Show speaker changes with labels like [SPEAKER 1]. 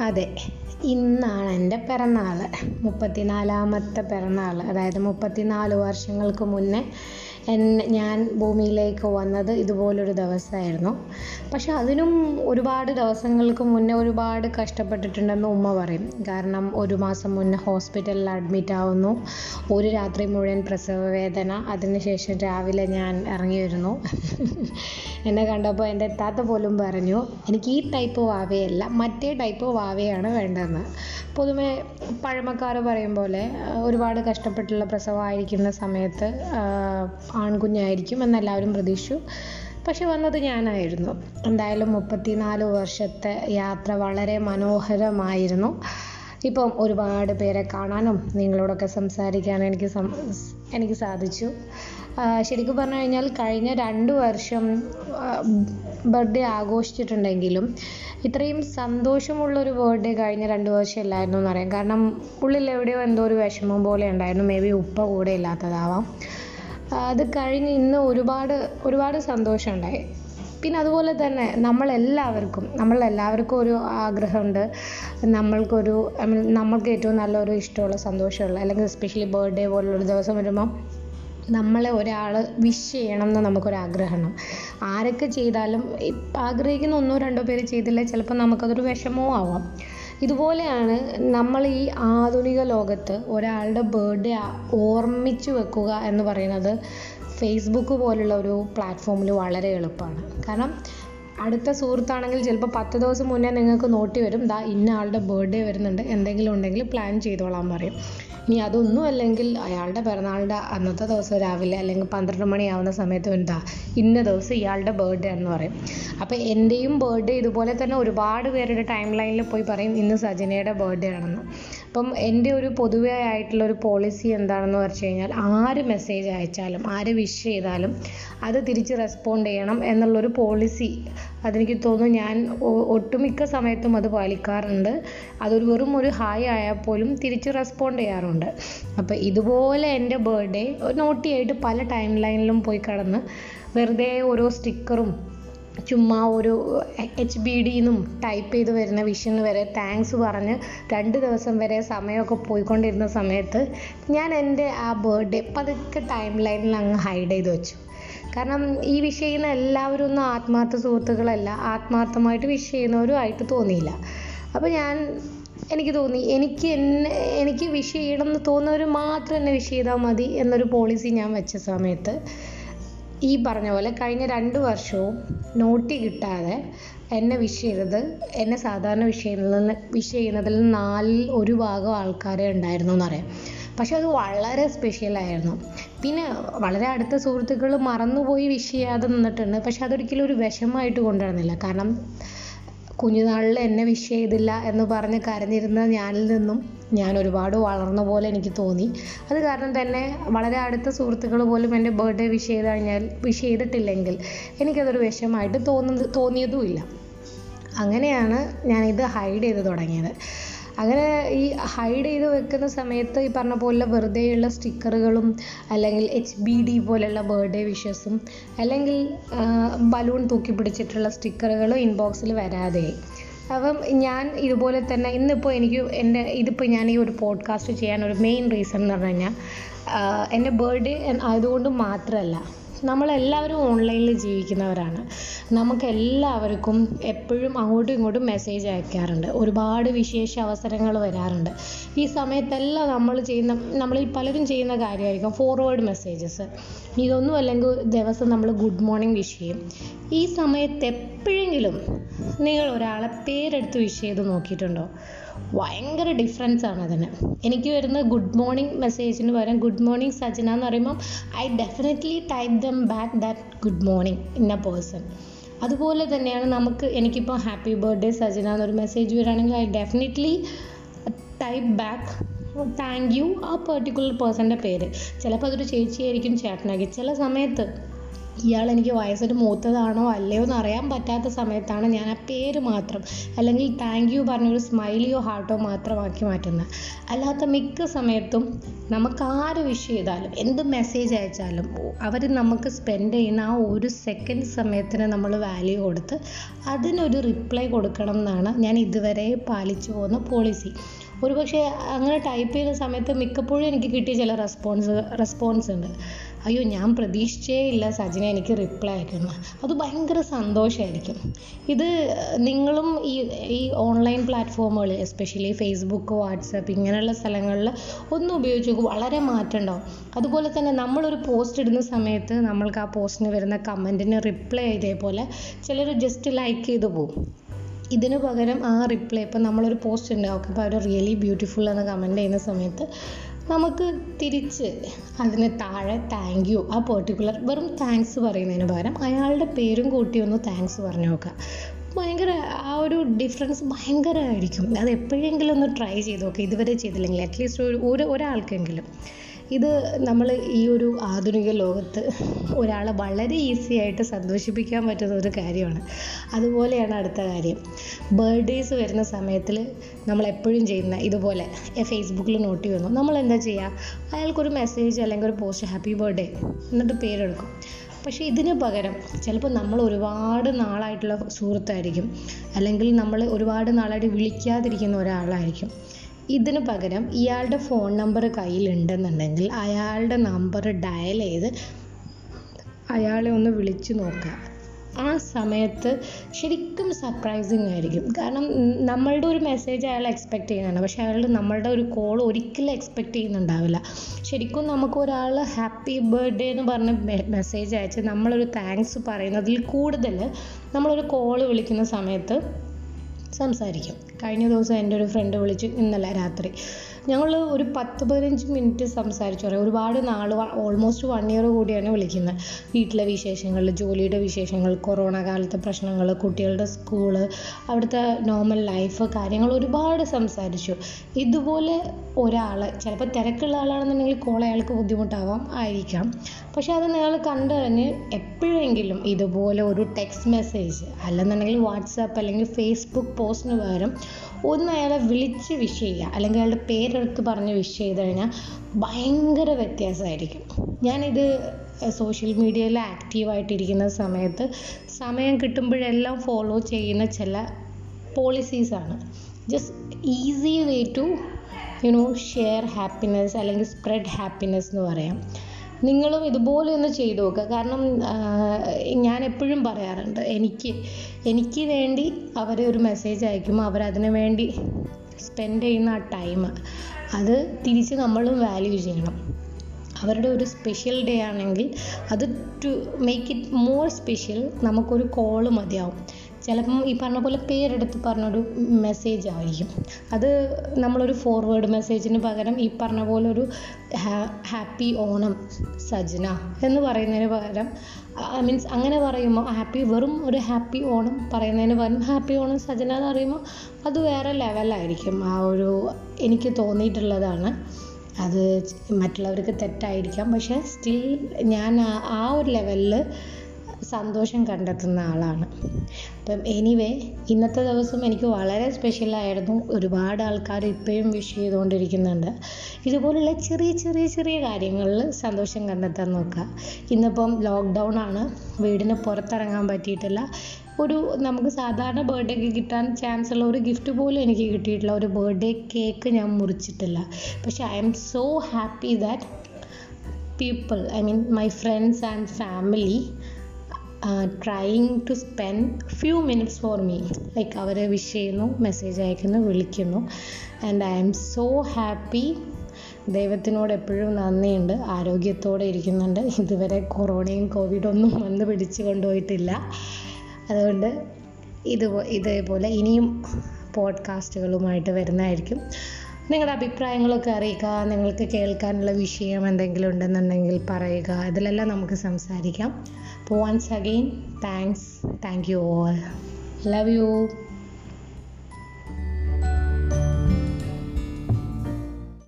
[SPEAKER 1] അതെ. ഇന്നാണ് എന്റെ പിറന്നാൾ. മുപ്പത്തിനാലാമത്തെ പിറന്നാൾ. അതായത് മുപ്പത്തിനാല് വർഷങ്ങൾക്ക് മുന്നേ എന്നെ ഞാൻ ഭൂമിയിലേക്ക് വന്നത് ഇതുപോലൊരു ദിവസമായിരുന്നു. പക്ഷെ അതിനും ഒരുപാട് ദിവസങ്ങൾക്ക് മുന്നേ ഒരുപാട് കഷ്ടപ്പെട്ടിട്ടുണ്ടെന്ന് ഉമ്മ പറയും. കാരണം ഒരു മാസം മുന്നേ ഹോസ്പിറ്റലിൽ അഡ്മിറ്റ് ആവുന്നു. ഒരു രാത്രി മുഴുവൻ പ്രസവ വേദന അതിനുശേഷം രാവിലെ ഞാൻ ഇറങ്ങി വരുന്നു എന്നെ കണ്ടപ്പോൾ എന്റെ താത്ത പോലും പറഞ്ഞു എനിക്ക് ഈ ടൈപ്പ് വാവയല്ല മറ്റേ ടൈപ്പ് വാവയാണ് വേണ്ടതെന്ന്. പൊതുവെ പഴമക്കാർ പറയും പോലെ ഒരുപാട് കഷ്ടപ്പെട്ടുള്ള പ്രസവമായിരിക്കുന്ന സമയത്ത് ആൺകുഞ്ഞായിരിക്കും എന്നെല്ലാവരും പ്രതീക്ഷിച്ചു. പക്ഷെ വന്നത് ഞാനായിരുന്നു. എന്തായാലും മുപ്പത്തിനാല് വർഷത്തെ യാത്ര വളരെ മനോഹരമായിരുന്നു. ഇപ്പം ഒരുപാട് പേരെ കാണാനും നിങ്ങളോടൊക്കെ സംസാരിക്കാനും എനിക്ക് എനിക്ക് സാധിച്ചു. ശരിക്കും പറഞ്ഞു കഴിഞ്ഞാൽ കഴിഞ്ഞ രണ്ട് വർഷം ബർത്ത്ഡേ ആഘോഷിച്ചിട്ടുണ്ടെങ്കിലും ഇത്രയും സന്തോഷമുള്ളൊരു ബർത്ത്ഡേ കഴിഞ്ഞ രണ്ട് വർഷം ഇല്ലായിരുന്നു എന്ന് പറയാം. കാരണം ഉള്ളിൽ എവിടെയോ എന്തോ ഒരു വിഷമം പോലെ ഉണ്ടായിരുന്നു. മേ ബി ഉപ്പ കൂടെ ഇല്ലാത്തതാവാം. അത് കഴിഞ്ഞ് ഇന്ന് ഒരുപാട് ഒരുപാട് സന്തോഷമുണ്ടായി. പിന്നെ അതുപോലെ തന്നെ നമ്മളെല്ലാവർക്കും നമ്മളെല്ലാവർക്കും ഒരു ആഗ്രഹമുണ്ട്. നമ്മൾക്കൊരു ഐ മീൻ നമ്മൾക്ക് ഏറ്റവും നല്ലൊരു ഇഷ്ടമുള്ള സന്തോഷമുള്ള അല്ലെങ്കിൽ എസ്പെഷ്യലി ബർത്ത്ഡേ പോലുള്ളൊരു ദിവസം വരുമ്പം നമ്മളെ ഒരാൾ വിഷ് ചെയ്യണം എന്ന് നമുക്കൊരാഗ്രഹമാണ്. ആരൊക്കെ ചെയ്താലും ആഗ്രഹിക്കുന്ന ഒന്നോ രണ്ടോ പേര് ചെയ്തില്ല ചിലപ്പോൾ നമുക്കതൊരു വിഷമവും ആവാം. ഇതുപോലെയാണ് നമ്മൾ ഈ ആധുനിക ലോകത്ത് ഒരാളുടെ ബർത്ത്ഡേ ഓർമ്മിച്ച് വെക്കുക എന്ന് പറയുന്നത് ഫേസ്ബുക്ക് പോലുള്ള ഒരു പ്ലാറ്റ്ഫോമിൽ വളരെ എളുപ്പമാണ്. കാരണം അടുത്ത സുഹൃത്താണെങ്കിൽ ചിലപ്പോൾ പത്ത് ദിവസം മുന്നേ നിങ്ങൾക്ക് നോട്ടി വരും ദാ ഇന്ന ആളുടെ ബർത്ത്ഡേ വരുന്നുണ്ട് എന്തെങ്കിലും ഉണ്ടെങ്കിൽ പ്ലാൻ ചെയ്തോളാൻ പറയും. ഇനി അതൊന്നും അല്ലെങ്കിൽ അയാളുടെ പിറന്നാളുടെ അന്നത്തെ ദിവസം രാവിലെ അല്ലെങ്കിൽ പന്ത്രണ്ട് മണിയാവുന്ന സമയത്ത് എന്താ ഇന്ന ദിവസം ഇയാളുടെ ബർത്ത്ഡേ എന്ന് പറയും. അപ്പോൾ എന്റെയും ബർത്ത്ഡേ ഇതുപോലെ തന്നെ ഒരുപാട് പേരുടെ ടൈം ലൈനിൽ പോയി പറയും ഇന്ന് സജനയുടെ ബർത്ത്ഡേ ആണെന്ന്. അപ്പം എന്റെ ഒരു പൊതുവേ ആയിട്ടുള്ള ഒരു പോളിസി എന്താണെന്ന് വെച്ച് കഴിഞ്ഞാൽ ആര് മെസ്സേജ് അയച്ചാലും ആര് വിഷ് ചെയ്താലും അത് തിരിച്ച് റെസ്പോണ്ട് ചെയ്യണം എന്നുള്ളൊരു പോളിസി അതെനിക്ക് തോന്നുന്നു ഞാൻ ഒട്ടുമിക്ക സമയത്തും അത് പാലിക്കാറുണ്ട്. അതൊരു വെറും ഒരു ഹായ് ആയാൽ പോലും തിരിച്ച് റെസ്പോണ്ട് ചെയ്യാറുണ്ട്. അപ്പോൾ ഇതുപോലെ എന്റെ ബർത്ത്ഡേ നോട്ടിയായിട്ട് പല ടൈം ലൈനിലും പോയി കടന്ന് വെറുതെ ഓരോ സ്റ്റിക്കറും ചുമ്മാ ഒരു എച്ച് ബി ഡി ഡിന്നും ടൈപ്പ് ചെയ്ത് വരുന്ന വിഷന് വരെ താങ്ക്സ് പറഞ്ഞ് രണ്ട് ദിവസം വരെ സമയമൊക്കെ പോയിക്കൊണ്ടിരുന്ന സമയത്ത് ഞാൻ എന്റെ ആ ബർത്ത്ഡേ പതുക്കെ ടൈം ലൈനിൽ അങ്ങ് ഹൈഡ് ചെയ്ത് വെച്ചു. കാരണം ഈ വിഷ് ചെയ്യുന്ന എല്ലാവരും ഒന്നും ആത്മാർത്ഥ സുഹൃത്തുക്കളല്ല. ആത്മാർത്ഥമായിട്ട് വിഷ് ചെയ്യുന്നവരും ആയിട്ട് തോന്നിയില്ല. അപ്പോൾ ഞാൻ എനിക്ക് തോന്നി എനിക്ക് എന്നെ എനിക്ക് വിഷ് ചെയ്യണം എന്ന് തോന്നുന്നവർ മാത്രം എന്നെ വിഷ് ചെയ്താൽ മതി എന്നൊരു പോളിസി ഞാൻ വെച്ച സമയത്ത് ഈ പറഞ്ഞ പോലെ കഴിഞ്ഞ രണ്ട് വർഷവും നോട്ടി കിട്ടാതെ എന്നെ വിഷ് ചെയ്തത് എന്നെ സാധാരണ വിഷ് ചെയ്യുന്നതിൽ വിഷ് ചെയ്യുന്നതിൽ നാലിൽ ഒരു ഭാഗം ആൾക്കാരെ ഉണ്ടായിരുന്നു എന്നറിയാം പക്ഷെ അത് വളരെ സ്പെഷ്യലായിരുന്നു പിന്നെ വളരെ അടുത്ത സുഹൃത്തുക്കൾ മറന്നുപോയി വിഷ് ചെയ്യാതെ നിന്നിട്ടുണ്ട്. പക്ഷെ അതൊരിക്കലും ഒരു വിഷമമായിട്ട് കൊണ്ടുവരുന്നില്ല കാരണം കുഞ്ഞുനാളിൽ എന്നെ വിഷ് ചെയ്തില്ല എന്ന് പറഞ്ഞ് കരഞ്ഞിരുന്ന ഞാനിൽ നിന്നും ഞാൻ ഒരുപാട് വളർന്ന പോലെ എനിക്ക് തോന്നി. അത് കാരണം തന്നെ വളരെ അടുത്ത സുഹൃത്തുക്കൾ പോലും എന്റെ ബർത്ത്ഡേ വിഷ് ചെയ്ത് കഴിഞ്ഞാൽ വിഷ് ചെയ്തിട്ടില്ലെങ്കിൽ എനിക്കതൊരു വിഷമമായിട്ട് തോന്നുന്നത് തോന്നിയതുമില്ല. അങ്ങനെയാണ് ഞാനിത് ഹൈഡ് ചെയ്ത് തുടങ്ങിയത്. അങ്ങനെ ഈ ഹൈഡ് ചെയ്ത് വെക്കുന്ന സമയത്ത് ഈ പറഞ്ഞ പോലെ വെറുതെയുള്ള സ്റ്റിക്കറുകളും അല്ലെങ്കിൽ എച്ച് ബി ഡി പോലെയുള്ള ബർത്ത്ഡേ വിഷസും അല്ലെങ്കിൽ ബലൂൺ തൂക്കി പിടിച്ചിട്ടുള്ള സ്റ്റിക്കറുകളും ഇൻബോക്സിൽ വരാതെയായി അപ്പം ഞാൻ ഇതുപോലെ തന്നെ ഇന്നിപ്പോൾ എനിക്ക് എന്റെ ഇതിപ്പോൾ ഞാൻ ഈ ഒരു പോഡ്കാസ്റ്റ് ചെയ്യാൻ ഒരു മെയിൻ റീസൺ എന്ന് പറഞ്ഞു കഴിഞ്ഞാൽ എന്റെ ബർത്ത്ഡേ ആയതുകൊണ്ട് മാത്രമല്ല നമ്മളെല്ലാവരും ഓൺലൈനിൽ ജീവിക്കുന്നവരാണ്. നമുക്ക് എല്ലാവർക്കും എപ്പോഴും അങ്ങോട്ടും ഇങ്ങോട്ടും മെസ്സേജ് അയക്കാറുണ്ട്. ഒരുപാട് വിശേഷ അവസരങ്ങൾ വരാറുണ്ട്. ഈ സമയത്തെല്ലാം നമ്മൾ ചെയ്യുന്ന നമ്മളിൽ പലരും ചെയ്യുന്ന കാര്യമായിരിക്കും ഫോർവേഡ് മെസ്സേജസ് ഇതൊന്നും അല്ലെങ്കിൽ ദിവസം നമ്മൾ ഗുഡ് മോർണിംഗ് വിഷ് ചെയ്യും. ഈ സമയത്ത് എപ്പോഴെങ്കിലും നിങ്ങൾ ഒരാളെ പേരെടുത്ത് വിഷ് ചെയ്ത് നോക്കിയിട്ടുണ്ടോ? ഭയങ്കര ഡിഫറൻസ് ആണ് അതിന്. എനിക്ക് വരുന്ന ഗുഡ് മോർണിംഗ് മെസ്സേജിന് പകരം ഗുഡ് മോർണിംഗ് സജന എന്ന് പറയുമ്പോൾ I definitely type them back that good morning in a person അതുപോലെ തന്നെയാണ് നമുക്ക് എനിക്കിപ്പോൾ ഹാപ്പി ബർത്ത്ഡേ സജന എന്നൊരു മെസ്സേജ് വരികയാണെങ്കിൽ I definitely type back thank you ആ പെർട്ടിക്കുലർ പേഴ്സന്റെ പേര്. ചിലപ്പോൾ അതൊരു ചേച്ചിയായിരിക്കും ചേട്ടനായിരിക്കും. ചില സമയത്ത് ഇയാൾ എനിക്ക് വയസ്സിന് മൂത്തതാണോ അല്ലയോ എന്ന് അറിയാൻ പറ്റാത്ത സമയത്താണ് ഞാൻ ആ പേര് മാത്രം അല്ലെങ്കിൽ താങ്ക് യു പറഞ്ഞൊരു സ്മൈലിയോ ഹാർട്ടോ മാത്രമാക്കി മാറ്റുന്നത്. അല്ലാത്ത മിക്ക സമയത്തും നമുക്ക് ആര് വിഷ് ചെയ്താലും എന്ത് മെസ്സേജ് അയച്ചാലും അവർ നമുക്ക് സ്പെൻഡ് ചെയ്യുന്ന ആ ഒരു സെക്കൻഡ് സമയത്തിന് നമ്മൾ വാല്യൂ കൊടുത്ത് അതിനൊരു റിപ്ലൈ കൊടുക്കണം എന്നാണ് ഞാൻ ഇതുവരെ പാലിച്ചു പോകുന്ന പോളിസി ഒരുപക്ഷെ അങ്ങനെ ടൈപ്പ് ചെയ്യുന്ന സമയത്ത് മിക്കപ്പോഴും എനിക്ക് കിട്ടിയ ചില റെസ്പോൺസ് റെസ്പോൺസ് ഉണ്ട്. അയ്യോ ഞാൻ പ്രതീക്ഷിച്ചേ ഇല്ല സജിന എനിക്ക് റിപ്ലൈ അയക്കുന്നു. അത് ഭയങ്കര സന്തോഷമായിരിക്കും ഇത് നിങ്ങളും ഈ ഈ ഓൺലൈൻ പ്ലാറ്റ്ഫോമുകൾ എസ്പെഷ്യലി ഫേസ്ബുക്ക് വാട്സപ്പ് ഇങ്ങനെയുള്ള സ്ഥലങ്ങളിൽ ഒന്ന് ഉപയോഗിച്ച് വളരെ മാറ്റം ഉണ്ടാവും. അതുപോലെ തന്നെ നമ്മളൊരു പോസ്റ്റ് ഇടുന്ന സമയത്ത് നമ്മൾക്ക് ആ പോസ്റ്റിന് വരുന്ന കമന്റിന് റിപ്ലൈ ഇതേപോലെ ചിലർ ജസ്റ്റ് ലൈക്ക് ചെയ്ത് പോകും ഇതിന് പകരം ആ റിപ്ലൈ ഇപ്പം നമ്മളൊരു പോസ്റ്റ് ഉണ്ടാവും അപ്പോൾ അവർ റിയലി ബ്യൂട്ടിഫുൾ എന്ന് കമന്റ് ചെയ്യുന്ന സമയത്ത് നമുക്ക് തിരിച്ച് അതിന് താഴെ താങ്ക് യു ആ പെർട്ടിക്കുലർ വെറും താങ്ക്സ് പറയുന്നതിന് പകരം അയാളുടെ പേരും കൂട്ടി ഒന്ന് താങ്ക്സ് പറഞ്ഞു നോക്കുക. ഭയങ്കര ആ ഒരു ഡിഫറൻസ് ഭയങ്കരമായിരിക്കും. അത് എപ്പോഴെങ്കിലും ഒന്ന് ട്രൈ ചെയ്ത് നോക്കുക ഇതുവരെ ചെയ്തില്ലെങ്കിൽ അറ്റ്ലീസ്റ്റ് ഒരു ഒരു ഒരാൾക്കെങ്കിലും. ഇത് നമ്മൾ ഈ ഒരു ആധുനിക ലോകത്ത് ഒരാളെ വളരെ ഈസി ആയിട്ട് സന്തോഷിപ്പിക്കാൻ പറ്റുന്ന ഒരു കാര്യമാണ്. അതുപോലെയാണ് അടുത്ത കാര്യം. ബർത്ത്ഡേയ്സ് വരുന്ന സമയത്തിൽ നമ്മൾ എപ്പോഴും ചെയ്യുന്ന ഇതുപോലെ ഫേസ്ബുക്കിൽ നോട്ട് ചെയ്യുന്നു നമ്മൾ എന്താ ചെയ്യുക അയാൾക്കൊരു മെസ്സേജ് അല്ലെങ്കിൽ ഒരു പോസ്റ്റ് ഹാപ്പി ബർത്ത്ഡേ എന്നിട്ട് പേരെടുക്കും. പക്ഷേ ഇതിന് പകരം ചിലപ്പോൾ നമ്മൾ ഒരുപാട് നാളായിട്ടുള്ള സുഹൃത്തായിരിക്കും. അല്ലെങ്കിൽ നമ്മൾ ഒരുപാട് നാളായിട്ട് വിളിക്കാതിരിക്കുന്ന ഒരാളായിരിക്കും. ഇതിന് പകരം ഇയാളുടെ ഫോൺ നമ്പർ കയ്യിലുണ്ടെന്നുണ്ടെങ്കിൽ അയാളുടെ നമ്പർ ഡയൽ ചെയ്ത് അയാളെ ഒന്ന് വിളിച്ചു നോക്കുക. ആ സമയത്ത് ശരിക്കും സർപ്രൈസിങ് ആയിരിക്കും. കാരണം നമ്മളുടെ ഒരു മെസ്സേജ് അയാൾ എക്സ്പെക്റ്റ് ചെയ്യുന്നതാണ്. പക്ഷെ അയാൾ നമ്മളുടെ ഒരു കോൾ ഒരിക്കലും എക്സ്പെക്റ്റ് ചെയ്യുന്നുണ്ടാവില്ല. ശരിക്കും നമുക്ക് ഒരാൾ ഹാപ്പി ബർത്ത്ഡേ എന്ന് പറഞ്ഞ മെസ്സേജ് അയച്ച് നമ്മളൊരു താങ്ക്സ് പറയുന്നതിൽ കൂടുതൽ നമ്മളൊരു കോൾ വിളിക്കുന്ന സമയത്ത് സംസാരിക്കും. കഴിഞ്ഞ ദിവസം എന്റെ ഒരു ഫ്രണ്ട് വിളിച്ചു ഇന്നലെ രാത്രി. ഞങ്ങൾ ഒരു പത്ത് പതിനഞ്ച് മിനിറ്റ് സംസാരിച്ചു. പറയാം. ഒരുപാട് നാൾ ഓൾമോസ്റ്റ് വൺ ഇയർ കൂടിയാണ് വിളിക്കുന്നത്. വീട്ടിലെ വിശേഷങ്ങൾ ജോലിയുടെ വിശേഷങ്ങൾ കൊറോണ കാലത്തെ പ്രശ്നങ്ങൾ കുട്ടികളുടെ സ്കൂൾ അവിടുത്തെ നോർമൽ ലൈഫ് കാര്യങ്ങൾ ഒരുപാട് സംസാരിച്ചു. ഇതുപോലെ ഒരാൾ ചിലപ്പോൾ തിരക്കുള്ള ആളാണെന്നുണ്ടെങ്കിൽ കോൾ അയാൾക്ക് ബുദ്ധിമുട്ടാവാം ആയിരിക്കാം. പക്ഷെ അത് നിങ്ങൾ കണ്ടറിഞ്ഞ് എപ്പോഴെങ്കിലും ഇതുപോലെ ഒരു ടെക്സ്റ്റ് മെസ്സേജ് അല്ലെന്നുണ്ടെങ്കിൽ വാട്സാപ്പ് അല്ലെങ്കിൽ ഫേസ്ബുക്ക് പോസ്റ്റിന് പകരം ഒന്ന് അയാളെ വിളിച്ച് വിഷ് ചെയ്യുക. അല്ലെങ്കിൽ അയാളുടെ പേരെടുത്ത് പറഞ്ഞ് വിഷ് ചെയ്ത് കഴിഞ്ഞാൽ ഭയങ്കര വ്യത്യാസമായിരിക്കും. ഞാനിത് സോഷ്യൽ മീഡിയയിൽ ആക്റ്റീവായിട്ടിരിക്കുന്ന സമയത്ത് സമയം കിട്ടുമ്പോഴെല്ലാം ഫോളോ ചെയ്യുന്ന ചില പോളിസീസാണ് just easy way to you know share happiness അല്ലെങ്കിൽ സ്പ്രെഡ് ഹാപ്പിനെസ് എന്ന് പറയാം. നിങ്ങളും ഇതുപോലെ ഒന്ന് ചെയ്തു നോക്കുക കാരണം ഞാൻ എപ്പോഴും പറയാറുണ്ട് എനിക്ക് എനിക്ക് വേണ്ടി അവർ ഒരു മെസ്സേജ് അയക്കുമ്പോൾ അവരതിനു വേണ്ടി സ്പെൻഡ് ചെയ്യുന്ന ആ ടൈം അത് തിരിച്ച് നമ്മളും വാല്യൂ ചെയ്യണം. അവരുടെ ഒരു സ്പെഷ്യൽ ഡേ ആണെങ്കിൽ അത് to make it more special നമുക്കൊരു കോൾ മതിയാവും. ചിലപ്പം ഈ പറഞ്ഞ പോലെ പേരെടുത്ത് പറഞ്ഞൊരു മെസ്സേജ് ആയിരിക്കും. അത് നമ്മളൊരു ഫോർവേഡ് മെസ്സേജിന് പകരം ഈ പറഞ്ഞ പോലെ ഒരു ഹാപ്പി ഓണം സജന എന്ന് പറയുന്നതിന് പകരം മീൻസ് അങ്ങനെ പറയുമ്പോൾ ഹാപ്പി വെറും ഒരു ഹാപ്പി ഓണം പറയുന്നതിന് പകരം ഹാപ്പി ഓണം സജന എന്ന് പറയുമ്പോൾ അത് വേറെ ലെവലായിരിക്കും ആ ഒരു എനിക്ക് തോന്നിയിട്ടുള്ളതാണ്. അത് മറ്റുള്ളവർക്ക് തെറ്റായിരിക്കാം. പക്ഷേ സ്റ്റിൽ ഞാൻ ആ ഒരു ലെവലിൽ സന്തോഷം കണ്ടെത്തുന്ന ആളാണ്. അപ്പം എനിവേ ഇന്നത്തെ ദിവസം എനിക്ക് വളരെ സ്പെഷ്യലായിരുന്നു ഒരുപാട് ആൾക്കാർ ഇപ്പോഴും വിഷ് ചെയ്തുകൊണ്ടിരിക്കുന്നുണ്ട്. ഇതുപോലുള്ള ചെറിയ ചെറിയ ചെറിയ കാര്യങ്ങളിൽ സന്തോഷം കണ്ടെത്താൻ നോക്കുക. ഇന്നിപ്പം ലോക്ക്ഡൗൺ ആണ്. വീടിന് പുറത്തിറങ്ങാൻ പറ്റിയിട്ടില്ല. ഒരു നമുക്ക് സാധാരണ ബർത്ത്ഡേക്ക് കിട്ടാൻ ചാൻസ് ഉള്ള ഒരു ഗിഫ്റ്റ് പോലും എനിക്ക് കിട്ടിയിട്ടില്ല. ഒരു ബർത്ത്ഡേ കേക്ക് ഞാൻ മുറിച്ചിട്ടില്ല. പക്ഷേ I'm so happy that people I mean my friends and family trying to spend few minutes for me like our wish ചെയ്യുന്നു മെസ്സേജ് അയക്കുന്നു വിളിക്കുന്നു. And I'm so happy ദൈവത്തിനോട് എപ്പോഴും നന്ദിയുണ്ട്. ആരോഗ്യത്തോടെ ഇരിക്കുന്നുണ്ട്. ഇതുവരെ കൊറോണയും കോവിഡൊന്നും വന്ന് പിടിച്ചു കൊണ്ടുപോയിട്ടില്ല. അതുകൊണ്ട് ഇത് ഇതേപോലെ ഇനിയും പോഡ്കാസ്റ്റുകളുമായിട്ട് വരുന്നതായിരിക്കും. നിങ്ങളുടെ അഭിപ്രായങ്ങളൊക്കെ അറിയിക്കുക നിങ്ങൾക്ക് കേൾക്കാനുള്ള വിഷയം എന്തെങ്കിലും ഉണ്ടെന്നുണ്ടെങ്കിൽ പറയുക. ഇതിലെല്ലാം നമുക്ക് സംസാരിക്കാം. അപ്പോൾ once again thanks thank you all love you